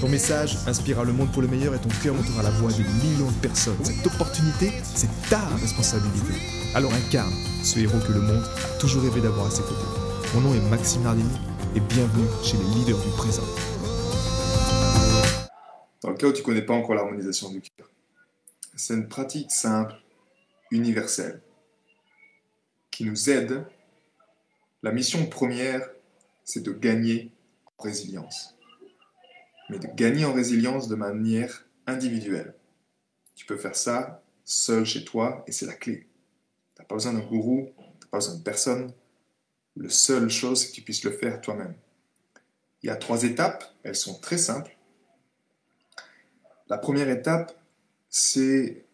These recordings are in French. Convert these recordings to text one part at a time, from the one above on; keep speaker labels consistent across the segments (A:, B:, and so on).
A: Ton message inspirera le monde pour le meilleur et ton cœur montera la voix de millions de personnes. Cette opportunité, c'est ta responsabilité. Alors incarne ce héros que le monde a toujours rêvé d'avoir à ses côtés. Mon nom est Maxime Nardini et bienvenue chez les leaders du présent.
B: Dans le cas où tu ne connais pas encore l'harmonisation du cœur, c'est une pratique simple, universelle, qui nous aide. La mission première, c'est de gagner en résilience mais de gagner en résilience de manière individuelle. Tu peux faire ça seul chez toi et c'est la clé. Tu n'as pas besoin d'un gourou, tu n'as pas besoin de personne. La seule chose, c'est que tu puisses le faire toi-même. Il y a trois étapes, elles sont très simples. La première étape, c'est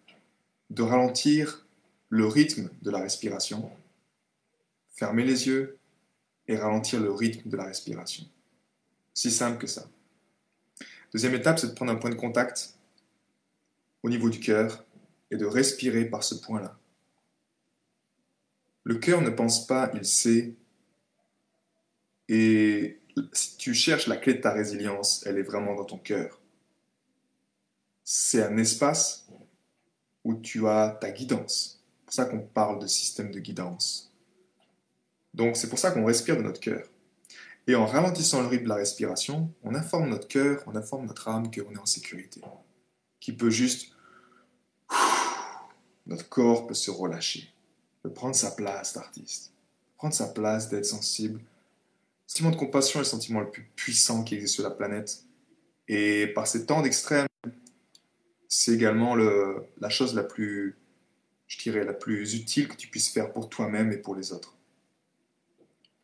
B: de ralentir le rythme de la respiration. Fermer les yeux et ralentir le rythme de la respiration. Si simple que ça. Deuxième étape, c'est de prendre un point de contact au niveau du cœur et de respirer par ce point-là. Le cœur ne pense pas, il sait. Et si tu cherches la clé de ta résilience, elle est vraiment dans ton cœur. C'est un espace où tu as ta guidance. C'est pour ça qu'on parle de système de guidance. Donc c'est pour ça qu'on respire de notre cœur. Et en ralentissant le rythme de la respiration, on informe notre cœur, on informe notre âme qu'on est en sécurité. Qui peut juste... Notre corps peut se relâcher, peut prendre sa place d'artiste, prendre sa place d'être sensible. Le sentiment de compassion est le sentiment le plus puissant qui existe sur la planète. Et par ces temps d'extrême, c'est également le, la chose la plus, je dirais, la plus utile que tu puisses faire pour toi-même et pour les autres.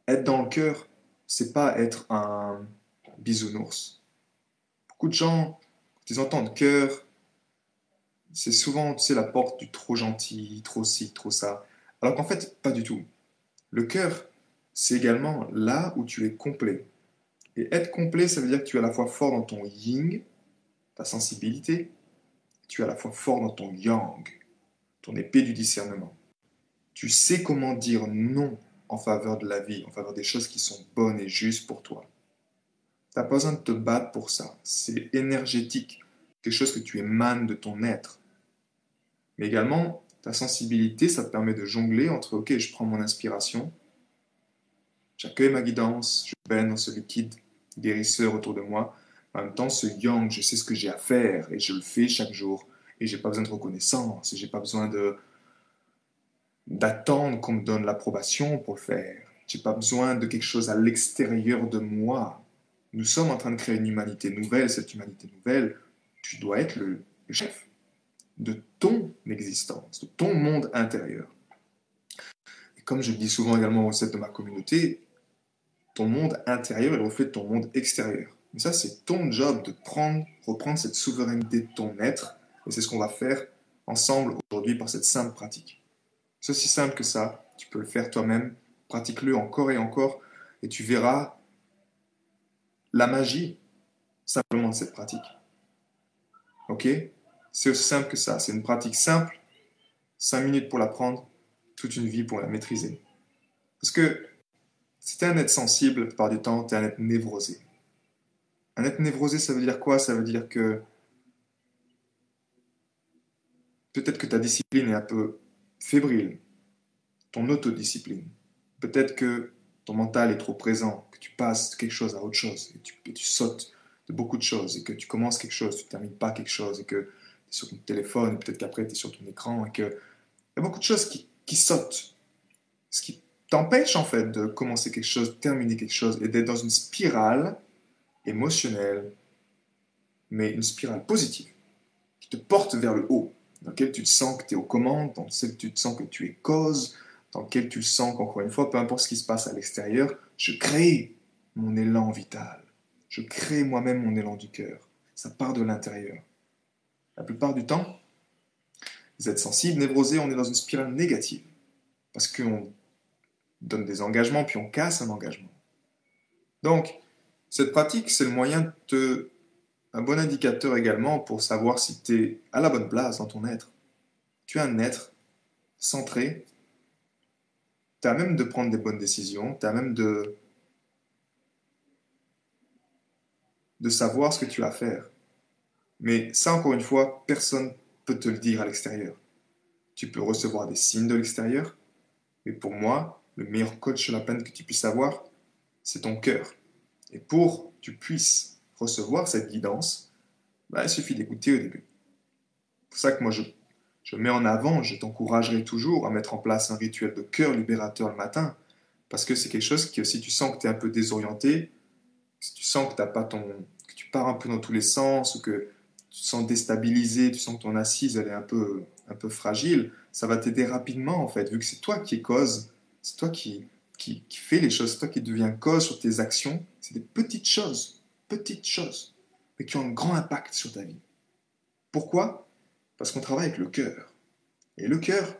B: Être dans le cœur, c'est pas être un bisounours. Beaucoup de gens, quand ils entendent cœur, c'est souvent, tu sais, la porte du trop gentil, trop ci, trop ça. Alors qu'en fait, pas du tout. Le cœur, c'est également là où tu es complet. Et être complet, ça veut dire que tu es à la fois fort dans ton yin, ta sensibilité, tu es à la fois fort dans ton yang, ton épée du discernement. Tu sais comment dire non en faveur de la vie, en faveur des choses qui sont bonnes et justes pour toi. Tu n'as pas besoin de te battre pour ça. C'est énergétique, quelque chose que tu émanes de ton être. Mais également, ta sensibilité, ça te permet de jongler entre, ok, je prends mon inspiration, j'accueille ma guidance, je baigne dans ce liquide guérisseur autour de moi. En même temps, ce yang, je sais ce que j'ai à faire et je le fais chaque jour. Et j'ai pas besoin de reconnaissance, et j'ai pas besoin de, d'attendre qu'on me donne l'approbation pour le faire. J'ai pas besoin de quelque chose à l'extérieur de moi. Nous sommes en train de créer une humanité nouvelle. Cette humanité nouvelle, tu dois être le, chef de ton existence, de ton monde intérieur. Et comme je le dis souvent également au sein de ma communauté, ton monde intérieur est le reflet de ton monde extérieur. Mais ça, c'est ton job de prendre, reprendre cette souveraineté de ton être. Et c'est ce qu'on va faire ensemble aujourd'hui par cette simple pratique. C'est aussi simple que ça. Tu peux le faire toi-même. Pratique-le encore et encore. Et tu verras la magie simplement de cette pratique. Ok? C'est aussi simple que ça. C'est une pratique simple. Cinq minutes pour l'apprendre. Toute une vie pour la maîtriser. Parce que si tu es un être sensible, la plupart du temps, tu es un être névrosé. Un être névrosé, ça veut dire quoi? Ça veut dire que peut-être que ta discipline est un peu fébrile, ton autodiscipline. Peut-être que ton mental est trop présent, que tu passes quelque chose à autre chose, et tu, tu sautes de beaucoup de choses, et que tu commences quelque chose, tu ne termines pas quelque chose, et que tu es sur ton téléphone, peut-être qu'après tu es sur ton écran, et qu'il y a beaucoup de choses qui sautent. Ce qui t'empêche en fait de commencer quelque chose, de terminer quelque chose, et d'être dans une spirale émotionnelle, mais une spirale positive, qui te porte vers le haut dans lequel tu te sens que tu es aux commandes, dans lequel tu te sens que tu es cause, dans lequel tu sens qu'encore une fois, peu importe ce qui se passe à l'extérieur, je crée mon élan vital. Je crée moi-même mon élan du cœur. Ça part de l'intérieur. La plupart du temps, vous êtes sensible, névrosé, on est dans une spirale négative. Parce qu'on donne des engagements, puis on casse un engagement. Donc, cette pratique, c'est le moyen de un bon indicateur également pour savoir si tu es à la bonne place dans ton être. Tu es un être centré, tu as même de prendre des bonnes décisions, tu as même de, de savoir ce que tu as à faire. Mais ça, encore une fois, personne peut te le dire à l'extérieur. Tu peux recevoir des signes de l'extérieur, mais pour moi, le meilleur coach sur la peine que tu puisses avoir, c'est ton cœur. Et pour que tu puisses recevoir cette guidance, bah, il suffit d'écouter au début. C'est pour ça que moi, je, je mets en avant, je t'encouragerai toujours à mettre en place un rituel de cœur libérateur le matin, parce que c'est quelque chose que si tu sens que tu es un peu désorienté, si tu sens que, as pas ton, que tu pars un peu dans tous les sens, ou que tu te sens déstabilisé, tu sens que ton assise elle est un peu, un peu fragile, ça va t'aider rapidement en fait, vu que c'est toi qui es cause, c'est toi qui, qui, qui fais les choses, c'est toi qui deviens cause sur tes actions, c'est des petites choses, petites choses, mais qui ont un grand impact sur ta vie. Pourquoi? Parce qu'on travaille avec le cœur. Et le cœur,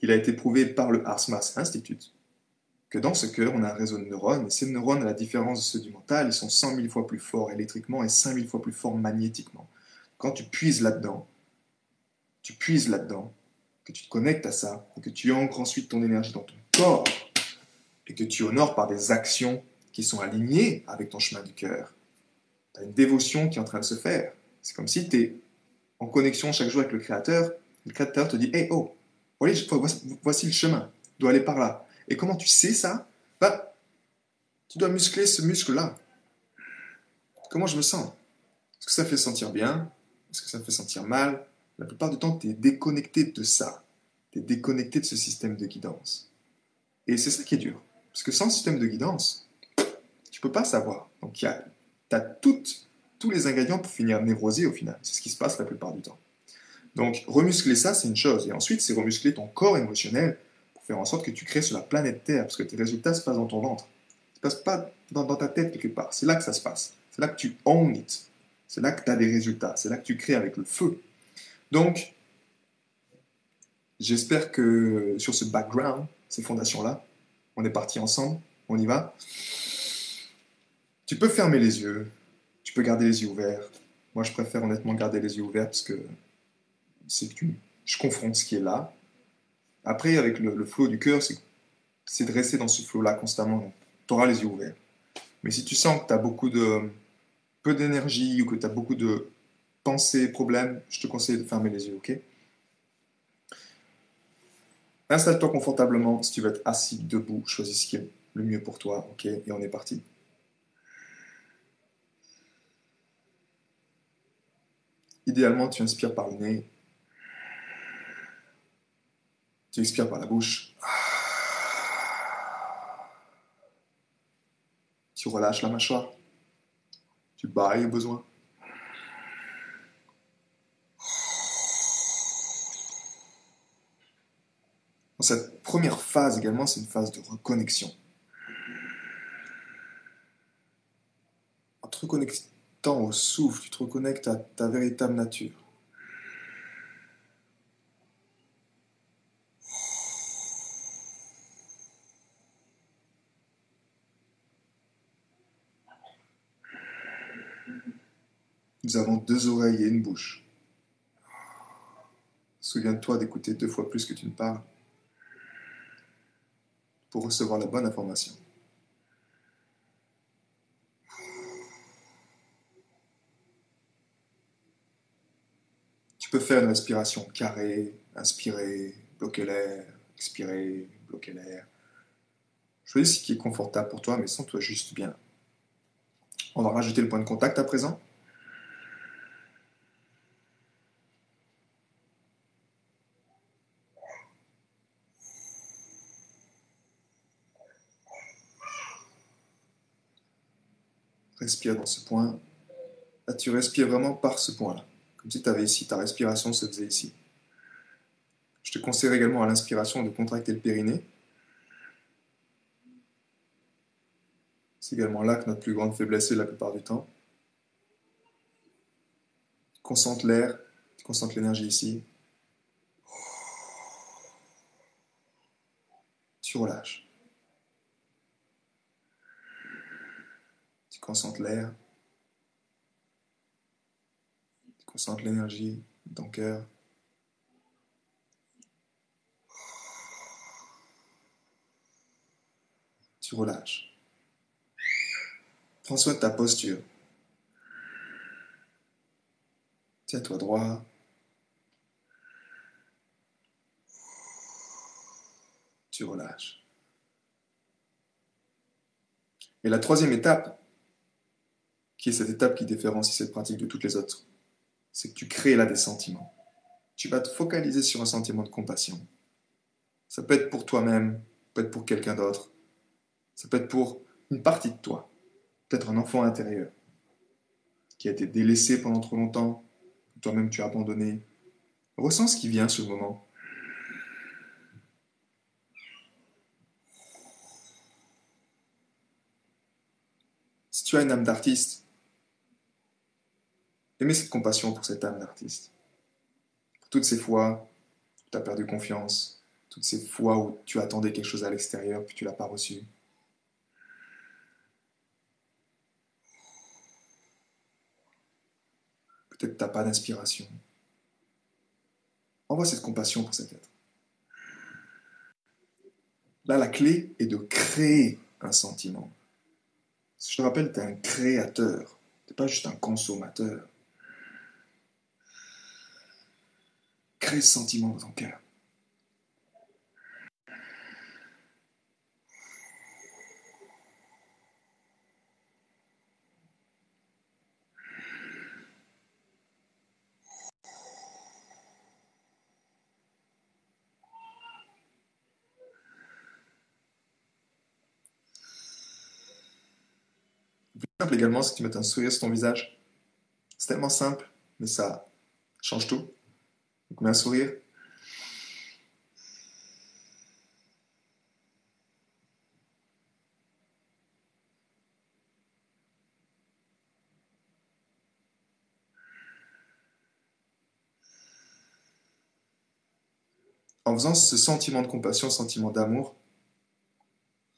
B: il a été prouvé par le Harsmas Institute que dans ce cœur, on a un réseau de neurones, et ces neurones, à la différence de ceux du mental, ils sont 100 000 fois plus forts électriquement et 5 000 fois plus forts magnétiquement. Quand tu puises là-dedans, tu puises là-dedans, que tu te connectes à ça, et que tu ancres ensuite ton énergie dans ton corps, et que tu honores par des actions qui sont alignées avec ton chemin du cœur, tu as une dévotion qui est en train de se faire. C'est comme si tu es en connexion chaque jour avec le Créateur, le Créateur te dit Hey, oh, voici le chemin, tu dois aller par là. Et comment tu sais ça? Bah, Tu dois muscler ce muscle-là. Comment je me sens? Est-ce que ça fait sentir bien? Est-ce que ça fait sentir mal? La plupart du temps, tu es déconnecté de ça. Tu es déconnecté de ce système de guidance. Et c'est ça qui est dur. Parce que sans système de guidance, peux pas savoir. Donc, tu as tous les ingrédients pour finir névrosé au final. C'est ce qui se passe la plupart du temps. Donc, remuscler ça, c'est une chose. Et ensuite, c'est remuscler ton corps émotionnel faire en sorte que tu crées sur la planète Terre, parce que tes résultats se passent dans ton ventre. Ils se passent pas dans, ta tête quelque part. C'est là que ça se passe. C'est là que tu own it. C'est là que tu as des résultats. C'est là que tu crées avec le feu. Donc, j'espère que sur ce background, ces fondations-là, on est parti ensemble. On y va. Tu peux fermer les yeux. Tu peux garder les yeux ouverts. Moi, je préfère honnêtement garder les yeux ouverts parce que c'est je confronte ce qui est là après, avec le, le flot du cœur, c'est de rester dans ce flot-là constamment. Tu auras les yeux ouverts. Mais si tu sens que tu as beaucoup de peu d'énergie ou que tu as beaucoup de pensées, problèmes, je te conseille de fermer les yeux, ok? Installe-toi confortablement. Si tu veux être assis, debout, choisis ce qui est le mieux pour toi, ok? Et on est parti. Idéalement, tu inspires par le nez tu expires par la bouche. Tu relâches la mâchoire. Tu bailles au besoin. Dans cette première phase également, c'est une phase de reconnexion. En te reconnectant au souffle, tu te reconnectes à ta véritable nature. Nous avons deux oreilles et une bouche. Souviens-toi d'écouter deux fois plus que tu ne parles pour recevoir la bonne information. Peux faire une respiration carrée, inspirer, bloquer l'air, expirer, bloquer l'air. Choisis ce qui est confortable pour toi, mais sens-toi juste bien. On va rajouter le point de contact à présent. Respire dans ce point. Là, tu respires vraiment par ce point-là. Comme si tu avais ici, ta respiration se faisait ici. Je te conseille également à l'inspiration de contracter le périnée. C'est également là que notre plus grande faiblesse est la plupart du temps. Tu concentres l'air, tu concentres l'énergie ici. Tu relâches. Tu concentres l'air. Tu concentres l'énergie dans ton cœur. Tu relâches. Prends soin de ta posture. Tiens-toi droit. Tu relâches. Et la troisième étape, qui est cette étape qui différencie cette pratique de toutes les autres, c'est que tu crées là des sentiments. Tu vas te focaliser sur un sentiment de compassion. Ça peut être pour toi-même, peut être pour quelqu'un d'autre, ça peut être pour une partie de toi, peut-être un enfant intérieur qui a été délaissé pendant trop longtemps, toi-même tu as abandonné. Ressens ce qui vient ce moment. Si tu as une âme d'artiste, aimez cette compassion pour cette âme d'artiste. Toutes ces fois où tu as perdu confiance, toutes ces fois où tu attendais quelque chose à l'extérieur puis tu ne l'as pas reçu. Peut-être que tu n'as pas d'inspiration. Envoie cette compassion pour cet être. Là, la clé est de créer un sentiment. Je te rappelle, tu es un créateur. Tu n'es pas juste un consommateur. Crée ce sentiment dans ton cœur. simple également, que tu mettes un sourire sur ton visage. C'est tellement simple, mais ça change tout. Un sourire. En faisant ce sentiment de compassion, sentiment d'amour,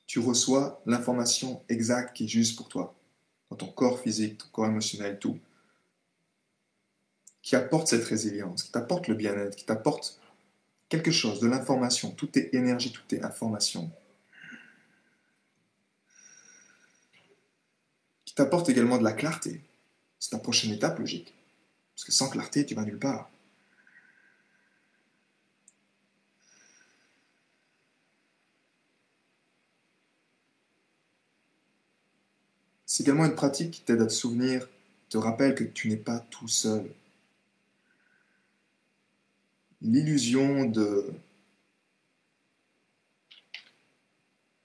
B: tu reçois l'information exacte qui est juste pour toi dans ton corps physique, ton corps émotionnel, tout, qui apporte cette résilience, qui t'apporte le bien-être, qui t'apporte quelque chose, de l'information. Tout est énergie, tout est information. Qui t'apporte également de la clarté. C'est ta prochaine étape logique. Parce que sans clarté, tu vas nulle part. C'est également une pratique qui t'aide à te souvenir, te rappelle que tu n'es pas tout seul. L'illusion de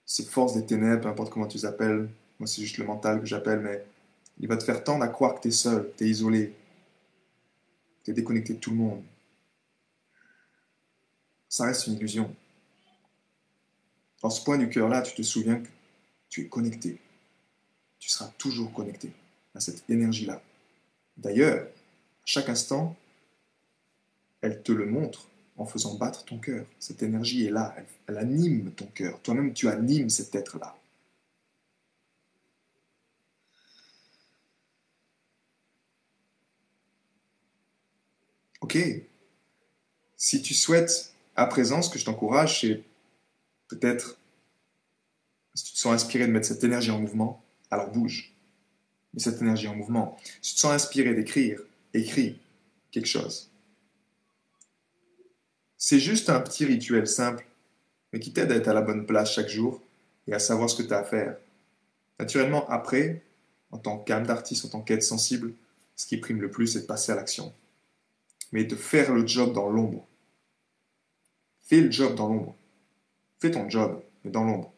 B: ces forces des ténèbres, peu importe comment tu les appelles, moi c'est juste le mental que j'appelle, mais il va te faire tendre à croire que tu es seul, tu es isolé, tu es déconnecté de tout le monde. Ça reste une illusion. Dans ce point du cœur-là, tu te souviens que tu es connecté tu seras toujours connecté à cette énergie-là. D'ailleurs, à chaque instant, elle te le montre en faisant battre ton cœur. Cette énergie est là, elle, anime ton cœur. Toi-même, tu animes cet être-là. Ok. Si tu souhaites, à présent, ce que je t'encourage, c'est peut-être, si tu te sens inspiré de mettre cette énergie en mouvement, alors bouge. Mets cette énergie en mouvement. Si tu te sens inspiré d'écrire, écris quelque chose. C'est juste un petit rituel simple, mais qui t'aide à être à la bonne place chaque jour et à savoir ce que tu as à faire. Naturellement, après, en tant qu'âme d'artiste, en tant qu'être sensible, ce qui prime le plus, c'est de passer à l'action. Mais de faire le job dans l'ombre. Fais le job dans l'ombre. Fais ton job, mais dans l'ombre.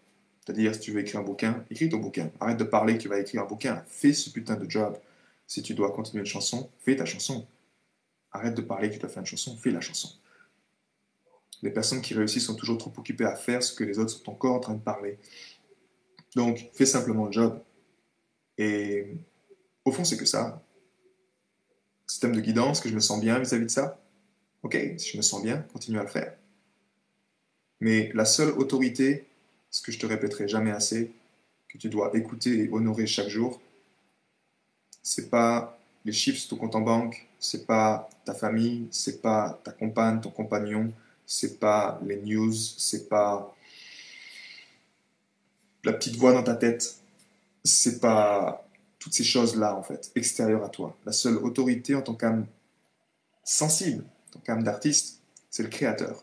B: C'est-à-dire, si tu veux écrire un bouquin, écris ton bouquin. Arrête de parler que tu vas écrire un bouquin. Fais ce putain de job. Si tu dois continuer une chanson, fais ta chanson. Arrête de parler que tu dois faire une chanson, fais la chanson. Les personnes qui réussissent sont toujours trop occupées à faire ce que les autres sont encore en train de parler. Donc, fais simplement le job. Et au fond, c'est que ça. système de guidance, que je me sens bien vis-à-vis de ça. Ok, si je me sens bien, continue à le faire. Mais la seule autorité, ce que je te répéterai jamais assez, que tu dois écouter et honorer chaque jour, c'est pas les chiffres sur ton compte en banque, c'est pas ta famille, c'est pas ta compagne, ton compagnon, c'est pas les news, c'est pas la petite voix dans ta tête, c'est pas toutes ces choses-là, en fait, extérieures à toi. La seule autorité en tant qu'âme sensible, en tant qu'âme d'artiste, c'est le créateur.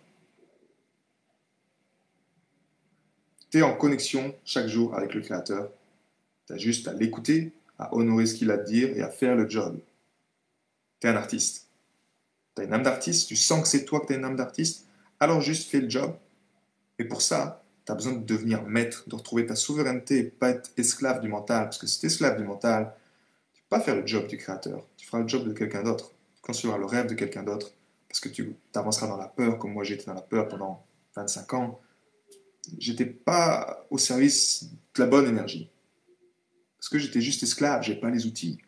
B: Tu es en connexion chaque jour avec le créateur. Tu as juste à l'écouter, à honorer ce qu'il a à te dire et à faire le job. Tu es un artiste. Tu as une âme d'artiste, tu sens que c'est toi que tu as une âme d'artiste, alors juste fais le job. Et pour ça, tu as besoin de devenir maître, de retrouver ta souveraineté et pas être esclave du mental. Parce que si tu es esclave du mental, tu ne peux pas faire le job du créateur. Tu feras le job de quelqu'un d'autre. Tu construiras le rêve de quelqu'un d'autre. Parce que tu avanceras dans la peur, comme moi j'étais dans la peur pendant 25 ans. J'étais pas au service de la bonne énergie. Parce que j'étais juste esclave, j'ai pas les outils.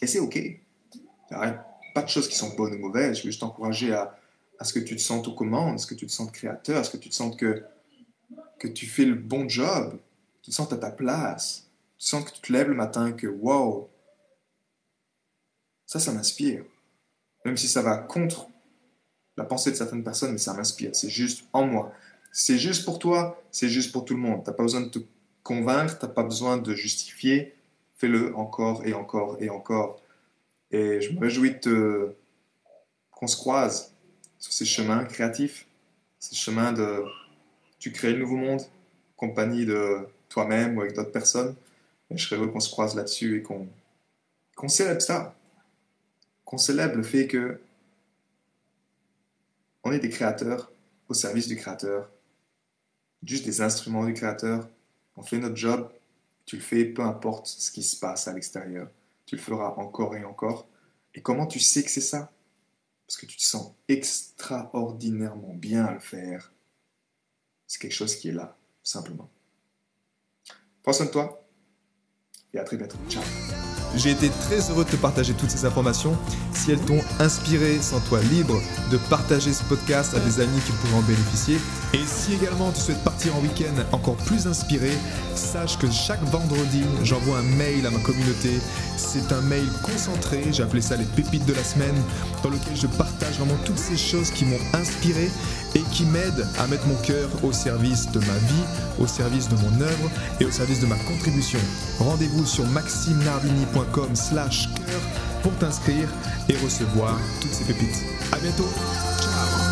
B: Et c'est ok. Il n'y a pas de choses qui sont bonnes ou mauvaises. Je veux juste t'encourager à, à ce que tu te sentes aux commandes, à ce que tu te sentes créateur, à ce que tu te sentes que que tu fais le bon job, tu te sens à ta place, tu sens que tu te lèves le matin, que wow, ça, ça m'inspire. Même si ça va contre la pensée de certaines personnes, mais ça m'inspire. C'est juste en moi. C'est juste pour toi, c'est juste pour tout le monde. Tu n'as pas besoin de te convaincre, tu n'as pas besoin de justifier. Fais-le encore et encore et encore. Et je me réjouis qu'on se croise sur ces chemins créatifs, ces chemins de tu crées le nouveau monde, compagnie de toi-même ou avec d'autres personnes. Et je serais heureux qu'on se croise là-dessus et qu'on qu'on célèbre ça. Qu'on célèbre le fait que on est des créateurs au service du créateur, juste des instruments du créateur. On fait notre job, tu le fais peu importe ce qui se passe à l'extérieur. Tu le feras encore et encore. Et comment tu sais que c'est ça? Parce que tu te sens extraordinairement bien à le faire c'est quelque chose qui est là, simplement. Prends soin de toi et à très bientôt. Ciao.
A: J'ai été très heureux de te partager toutes ces informations. Si elles t'ont inspiré, sens-toi libre de partager ce podcast à des amis qui pourraient en bénéficier. Et si également tu souhaites partir en week-end encore plus inspiré, sache que chaque vendredi, j'envoie un mail à ma communauté. C'est un mail concentré, j'ai appelé ça les pépites de la semaine, dans lequel je partage vraiment toutes ces choses qui m'ont inspiré et qui m'aident à mettre mon cœur au service de ma vie, au service de mon œuvre et au service de ma contribution. Rendez-vous sur maximenardini.com slash cœur pour t'inscrire et recevoir toutes ces pépites. À bientôt. Ciao